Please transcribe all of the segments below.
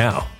now.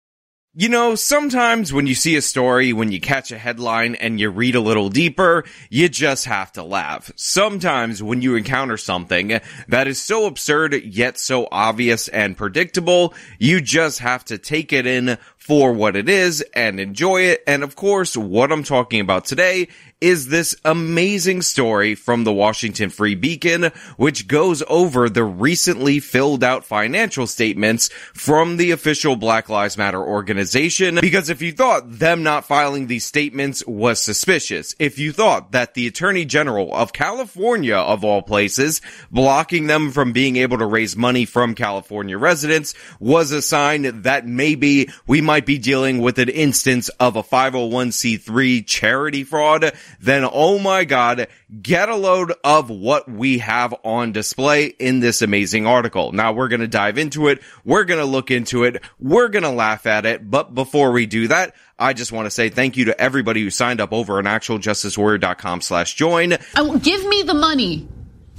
You know, sometimes when you see a story, when you catch a headline and you read a little deeper, you just have to laugh. Sometimes when you encounter something that is so absurd yet so obvious and predictable, you just have to take it in for what it is and enjoy it. And of course, what I'm talking about today is this amazing story from the Washington Free Beacon, which goes over the recently filled out financial statements from the official Black Lives Matter organization. Because if you thought them not filing these statements was suspicious, if you thought that the Attorney General of California, of all places, blocking them from being able to raise money from California residents was a sign that maybe we might be dealing with an instance of a 501c3 charity fraud, then oh my god, get a load of what we have on display in this amazing article. Now we're gonna dive into it, we're gonna look into it, we're gonna laugh at it, but before we do that, I just want to say thank you to everybody who signed up over on actualjusticewarrior.com slash join. I, give me the money.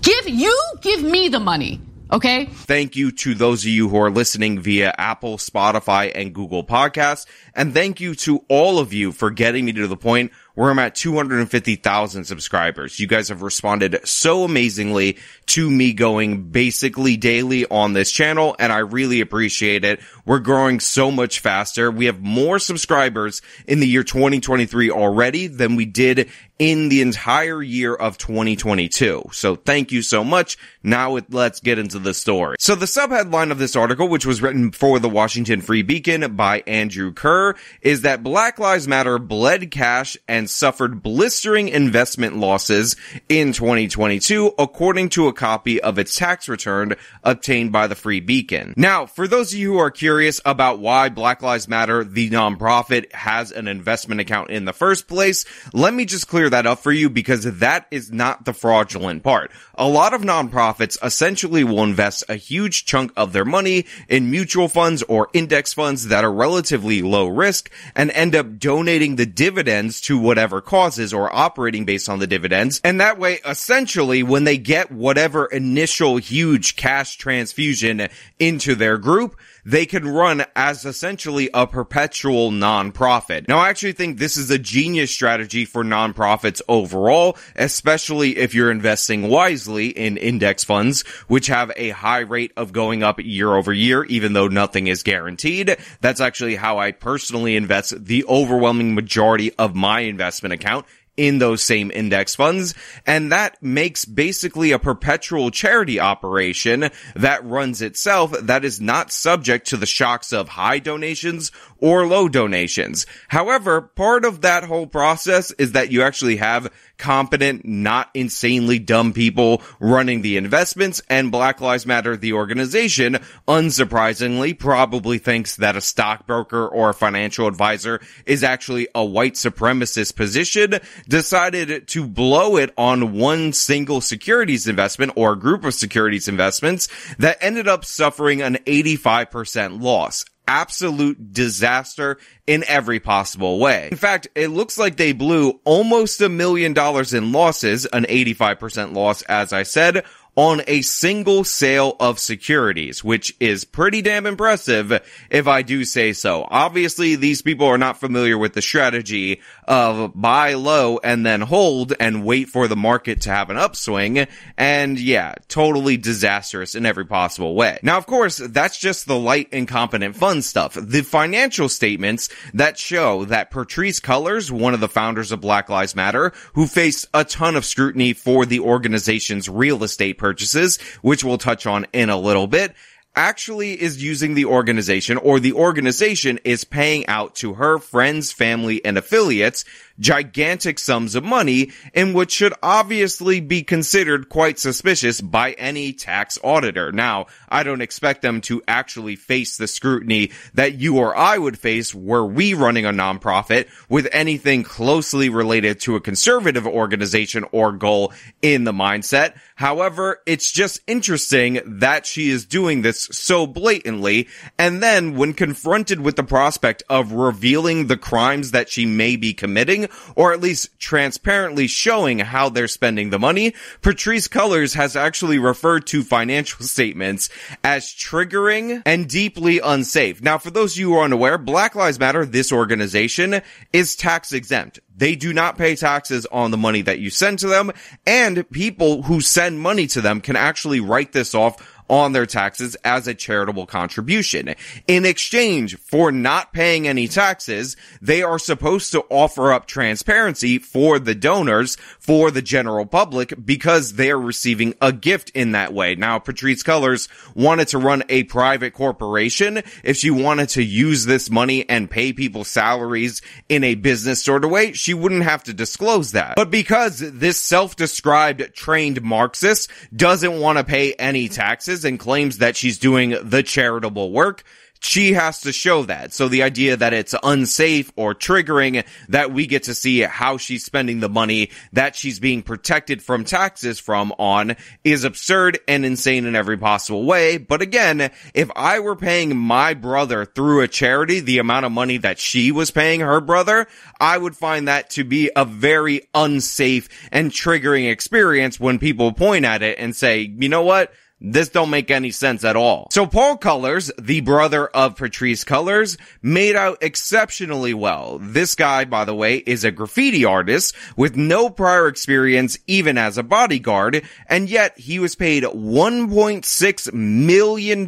Give, you give me the money. Okay. Thank you to those of you who are listening via Apple, Spotify, and Google Podcasts. And thank you to all of you for getting me to the point where I'm at 250,000 subscribers. You guys have responded so amazingly to me going basically daily on this channel, and I really appreciate it. We're growing so much faster. We have more subscribers in the year 2023 already than we did in the entire year of 2022. So thank you so much. Now let's get into the story. So the subheadline of this article, which was written for the Washington Free Beacon by Andrew Kerr, is that Black Lives Matter bled cash and suffered blistering investment losses in 2022, according to a copy of its tax return obtained by the Free Beacon. Now, for those of you who are curious about why Black Lives Matter, the nonprofit, has an investment account in the first place, let me just clear that up for you because that is not the fraudulent part. A lot of nonprofits essentially will invest a huge chunk of their money in mutual funds or index funds that are relatively low risk and end up donating the dividends to whatever causes or operating based on the dividends. And that way, essentially, when they get whatever initial huge cash transfusion into their group, they can run as essentially a perpetual nonprofit. Now, I actually think this is a genius strategy for nonprofits overall, especially if you're investing wisely in index funds, which have a high rate of going up year over year, even though nothing is guaranteed. That's actually how I personally invest the overwhelming majority of my investment account in those same index funds. And that makes basically a perpetual charity operation that runs itself that is not subject to the shocks of high donations or low donations. However, part of that whole process is that you actually have competent, not insanely dumb people running the investments and Black Lives Matter, the organization, unsurprisingly probably thinks that a stockbroker or a financial advisor is actually a white supremacist position, decided to blow it on one single securities investment or group of securities investments that ended up suffering an 85% loss absolute disaster in every possible way. In fact, it looks like they blew almost a million dollars in losses, an 85% loss, as I said, on a single sale of securities, which is pretty damn impressive if I do say so. Obviously, these people are not familiar with the strategy of buy low and then hold and wait for the market to have an upswing. And yeah, totally disastrous in every possible way. Now, of course, that's just the light incompetent fun stuff. The financial statements that show that Patrisse Cullors, one of the founders of Black Lives Matter, who faced a ton of scrutiny for the organization's real estate purchases, which we'll touch on in a little bit, actually is using the organization or the organization is paying out to her friends, family, and affiliates gigantic sums of money in what should obviously be considered quite suspicious by any tax auditor. Now, I don't expect them to actually face the scrutiny that you or I would face were we running a nonprofit with anything closely related to a conservative organization or goal in the mindset. However, it's just interesting that she is doing this so blatantly. And then when confronted with the prospect of revealing the crimes that she may be committing, or at least transparently showing how they're spending the money, Patrisse Cullors has actually referred to financial statements as triggering and deeply unsafe. Now, for those of you who are unaware, Black Lives Matter, this organization, is tax exempt. They do not pay taxes on the money that you send to them, and people who send money to them can actually write this off on their taxes as a charitable contribution. In exchange for not paying any taxes, they are supposed to offer up transparency for the donors, for the general public, because they are receiving a gift in that way. Now, Patrisse Cullors wanted to run a private corporation. If she wanted to use this money and pay people salaries in a business sort of way, she wouldn't have to disclose that. But because this self-described trained Marxist doesn't want to pay any taxes, and claims that she's doing the charitable work, she has to show that. So the idea that it's unsafe or triggering that we get to see how she's spending the money that she's being protected from taxes from on is absurd and insane in every possible way. But again, if I were paying my brother through a charity the amount of money that she was paying her brother, I would find that to be a very unsafe and triggering experience when people point at it and say, you know what? This don't make any sense at all. So Paul Cullors, the brother of Patrisse Cullors, made out exceptionally well. This guy, by the way, is a graffiti artist with no prior experience even as a bodyguard, and yet he was paid $1.6 million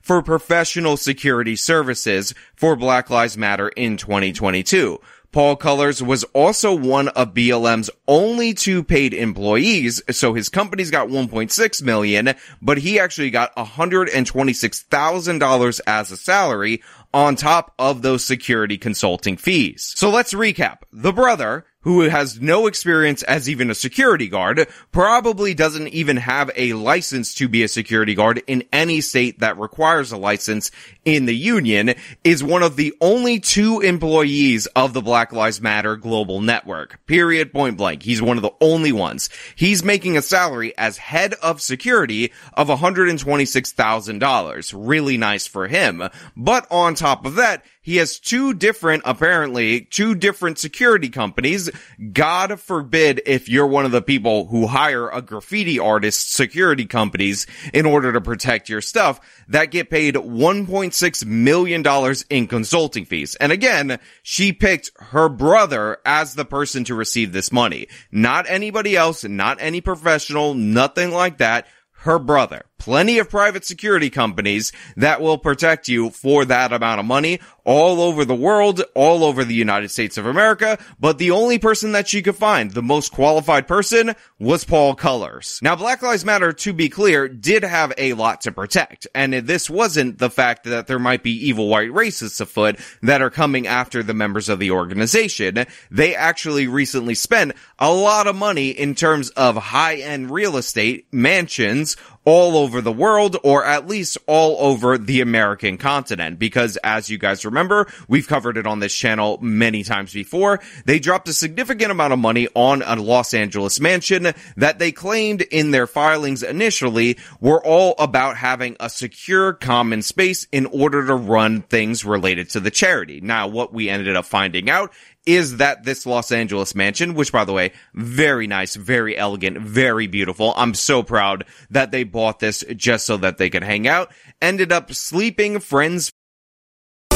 for professional security services for Black Lives Matter in 2022. Paul Cullors was also one of BLM's only two paid employees, so his company's got 1.6 million, but he actually got $126,000 as a salary on top of those security consulting fees. So let's recap. The brother, who has no experience as even a security guard, probably doesn't even have a license to be a security guard in any state that requires a license in the union, is one of the only two employees of the Black Lives Matter global network. Period, point blank. He's one of the only ones. He's making a salary as head of security of $126,000. Really nice for him. But on top of that, he has two different, apparently, two different security companies. God forbid if you're one of the people who hire a graffiti artist security companies in order to protect your stuff that get paid $1.6 million in consulting fees. And again, she picked her brother as the person to receive this money. Not anybody else, not any professional, nothing like that her brother. Plenty of private security companies that will protect you for that amount of money all over the world, all over the United States of America, but the only person that she could find, the most qualified person, was Paul Cullors. Now, Black Lives Matter, to be clear, did have a lot to protect, and this wasn't the fact that there might be evil white racists afoot that are coming after the members of the organization. They actually recently spent a lot of money in terms of high-end real estate, mansions, all over the world, or at least all over the American continent. Because as you guys remember, we've covered it on this channel many times before. They dropped a significant amount of money on a Los Angeles mansion that they claimed in their filings initially were all about having a secure common space in order to run things related to the charity. Now, what we ended up finding out is that this Los Angeles mansion, which by the way, very nice, very elegant, very beautiful. I'm so proud that they bought this just so that they could hang out, ended up sleeping friends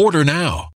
Order now.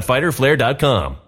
www.fighterflare.com.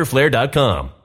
fighterflare.com.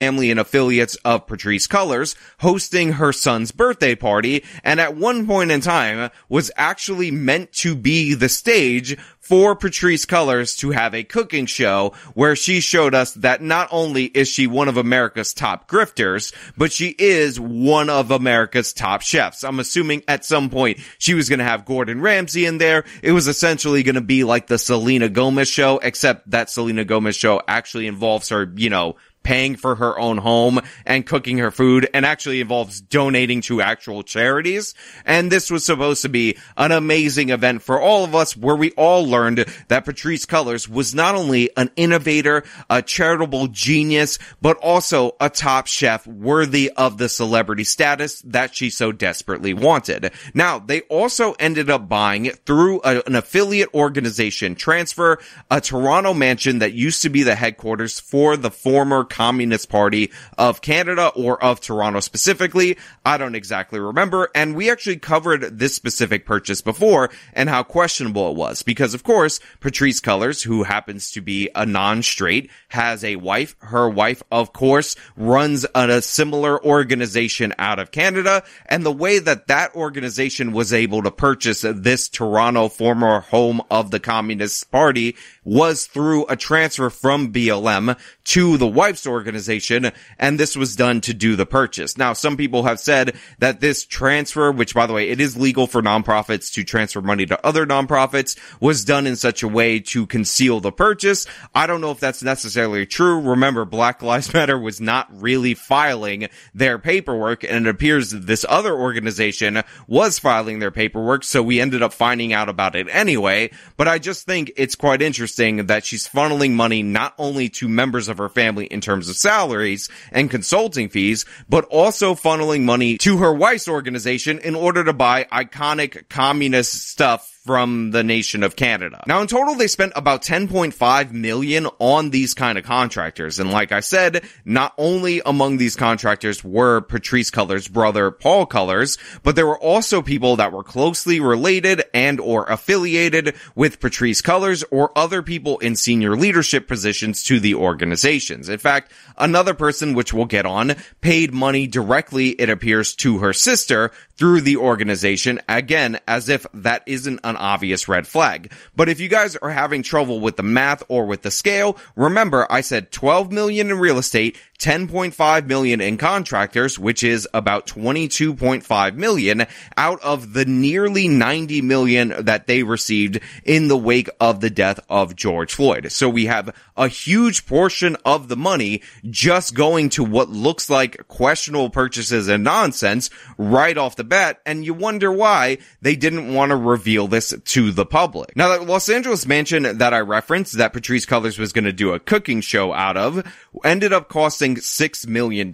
family and affiliates of Patrisse Cullors hosting her son's birthday party and at one point in time was actually meant to be the stage for Patrisse Cullors to have a cooking show where she showed us that not only is she one of America's top grifters, but she is one of America's top chefs. I'm assuming at some point she was going to have Gordon Ramsay in there. It was essentially going to be like the Selena Gomez show, except that Selena Gomez show actually involves her, you know, paying for her own home and cooking her food and actually involves donating to actual charities. And this was supposed to be an amazing event for all of us where we all learned that Patrisse Cullors was not only an innovator, a charitable genius, but also a top chef worthy of the celebrity status that she so desperately wanted. Now, they also ended up buying it through a, an affiliate organization transfer a Toronto mansion that used to be the headquarters for the former Communist Party of Canada or of Toronto specifically. I don't exactly remember. And we actually covered this specific purchase before and how questionable it was because of course, Patrisse Cullors, who happens to be a non-straight, has a wife. Her wife, of course, runs a similar organization out of Canada. And the way that that organization was able to purchase this Toronto former home of the Communist Party was through a transfer from BLM to the wife's organization, and this was done to do the purchase. Now, some people have said that this transfer, which by the way, it is legal for nonprofits to transfer money to other nonprofits, was done in such a way to conceal the purchase. I don't know if that's necessarily true. Remember, Black Lives Matter was not really filing their paperwork, and it appears this other organization was filing their paperwork, so we ended up finding out about it anyway. But I just think it's quite interesting that she's funneling money not only to members of her family in terms of salaries and consulting fees, but also funneling money to her wife's organization in order to buy iconic communist stuff from the nation of Canada. Now in total, they spent about 10.5 million on these kind of contractors. And like I said, not only among these contractors were Patrisse Cullors' brother, Paul Cullors, but there were also people that were closely related and or affiliated with Patrisse Cullors or other people in senior leadership positions to the organizations. In fact, another person, which we'll get on, paid money directly, it appears, to her sister through the organization. Again, as if that isn't an obvious red flag. But if you guys are having trouble with the math or with the scale, remember I said 12 million in real estate, 10.5 million in contractors, which is about 22.5 million out of the nearly 90 million that they received in the wake of the death of George Floyd. So we have a huge portion of the money just going to what looks like questionable purchases and nonsense right off the bat. And you wonder why they didn't want to reveal this to the public. Now that Los Angeles mansion that I referenced that Patrisse Cullors was going to do a cooking show out of ended up costing $6 million.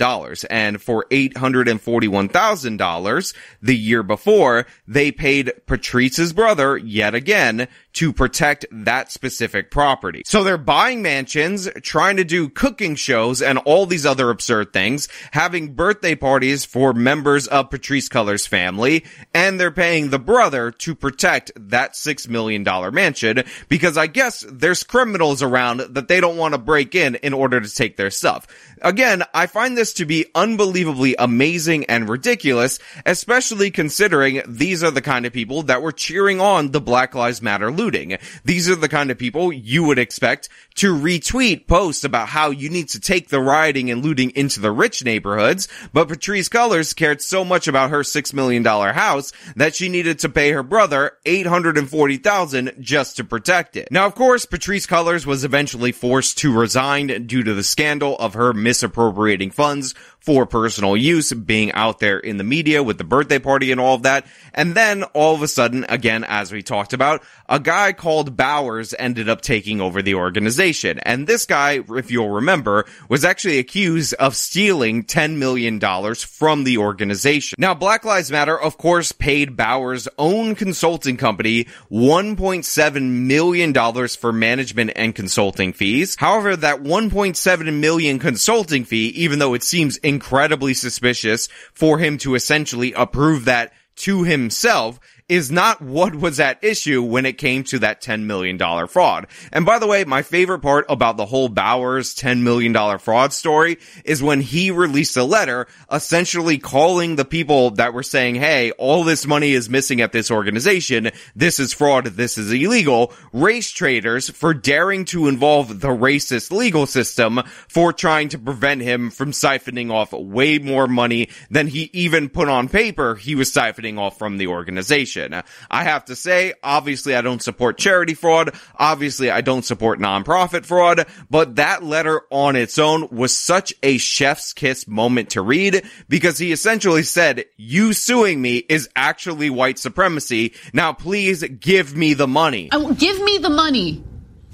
And for $841,000 the year before, they paid Patrisse's brother yet again to protect that specific property. So they're buying mansions, trying to do cooking shows and all these other absurd things, having birthday parties for members of Patrisse Cullors' family, and they're paying the brother to protect that $6 million mansion because I guess there's criminals around that they don't want to break in in order to take their stuff. Again, I find this to be unbelievably amazing and ridiculous, especially considering these are the kind of people that were cheering on the Black Lives Matter looting. These are the kind of people you would expect to retweet posts about how you need to take the rioting and looting into the rich neighborhoods, but Patrisse Cullors cared so much about her $6 million house that she needed to pay her brother 840000 just to protect it. Now, of course, Patrisse Cullors was eventually forced to resign due to the scandal of her misappropriating funds for personal use, being out there in the media with the birthday party and all of that. And then all of a sudden, again, as we talked about, a guy called Bowers ended up taking over the organization. And this guy, if you'll remember, was actually accused of stealing $10 million from the organization. Now, Black Lives Matter, of course, paid Bowers' own consulting company $1.7 million for management and consulting fees. However, that 1.7 million consulting fee, even though it seems incredibly suspicious for him to essentially approve that to himself is not what was at issue when it came to that $10 million fraud. And by the way, my favorite part about the whole Bowers $10 million fraud story is when he released a letter essentially calling the people that were saying, hey, all this money is missing at this organization. This is fraud. This is illegal. Race traders for daring to involve the racist legal system for trying to prevent him from siphoning off way more money than he even put on paper he was siphoning off from the organization. I have to say, obviously I don't support charity fraud. Obviously I don't support nonprofit fraud, but that letter on its own was such a chef's kiss moment to read because he essentially said, you suing me is actually white supremacy. Now please give me the money. I, give me the money.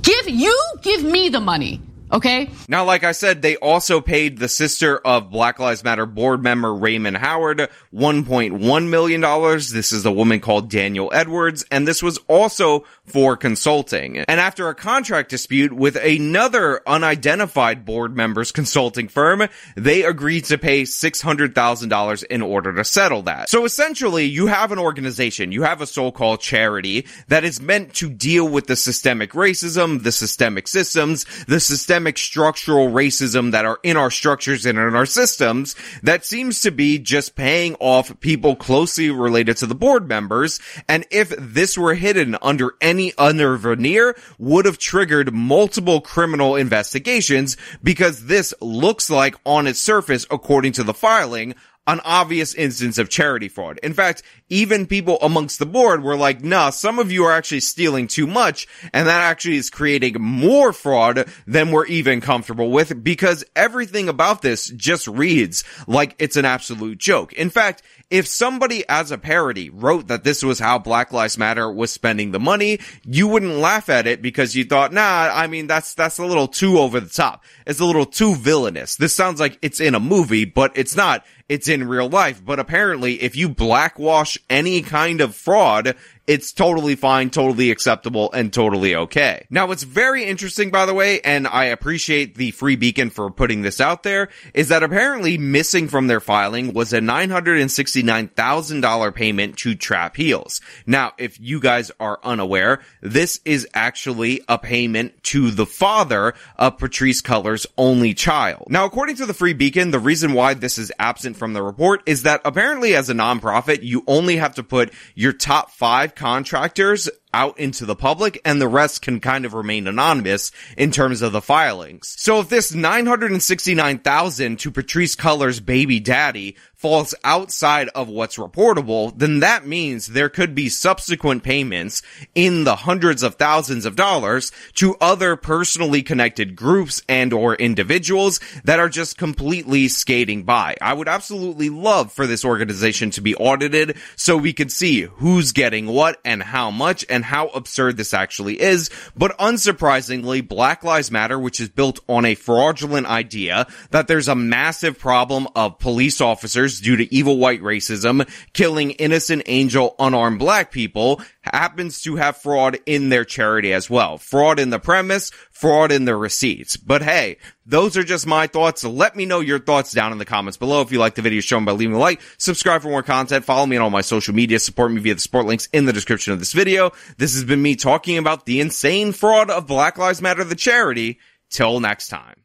Give, you give me the money. Okay. Now, like I said, they also paid the sister of Black Lives Matter board member Raymond Howard $1.1 million. This is a woman called Daniel Edwards, and this was also for consulting. And after a contract dispute with another unidentified board member's consulting firm, they agreed to pay $600,000 in order to settle that. So essentially, you have an organization, you have a so-called charity that is meant to deal with the systemic racism, the systemic systems, the systemic structural racism that are in our structures and in our systems that seems to be just paying off people closely related to the board members. And if this were hidden under any other veneer, would have triggered multiple criminal investigations because this looks like on its surface, according to the filing, an obvious instance of charity fraud. In fact, even people amongst the board were like, nah, some of you are actually stealing too much, and that actually is creating more fraud than we're even comfortable with because everything about this just reads like it's an absolute joke. In fact, if somebody as a parody wrote that this was how Black Lives Matter was spending the money, you wouldn't laugh at it because you thought, nah, I mean, that's, that's a little too over the top. It's a little too villainous. This sounds like it's in a movie, but it's not. It's in real life. But apparently, if you blackwash any kind of fraud, it's totally fine, totally acceptable, and totally okay. Now, what's very interesting, by the way, and I appreciate the Free Beacon for putting this out there, is that apparently missing from their filing was a $969,000 payment to Trap Heals. Now, if you guys are unaware, this is actually a payment to the father of Patrisse Cullors' only child. Now, according to the Free Beacon, the reason why this is absent from the report is that apparently as a nonprofit, you only have to put your top five contractors out into the public and the rest can kind of remain anonymous in terms of the filings. So if this 969,000 to Patrisse Cullors' baby daddy falls outside of what's reportable, then that means there could be subsequent payments in the hundreds of thousands of dollars to other personally connected groups and or individuals that are just completely skating by. I would absolutely love for this organization to be audited so we could see who's getting what and how much and how absurd this actually is. But unsurprisingly, Black Lives Matter, which is built on a fraudulent idea that there's a massive problem of police officers due to evil white racism, killing innocent angel unarmed black people, happens to have fraud in their charity as well. Fraud in the premise, fraud in the receipts. But hey, those are just my thoughts. Let me know your thoughts down in the comments below. If you like the video shown by leaving a like, subscribe for more content, follow me on all my social media, support me via the support links in the description of this video. This has been me talking about the insane fraud of Black Lives Matter, the charity. Till next time.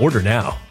Order now.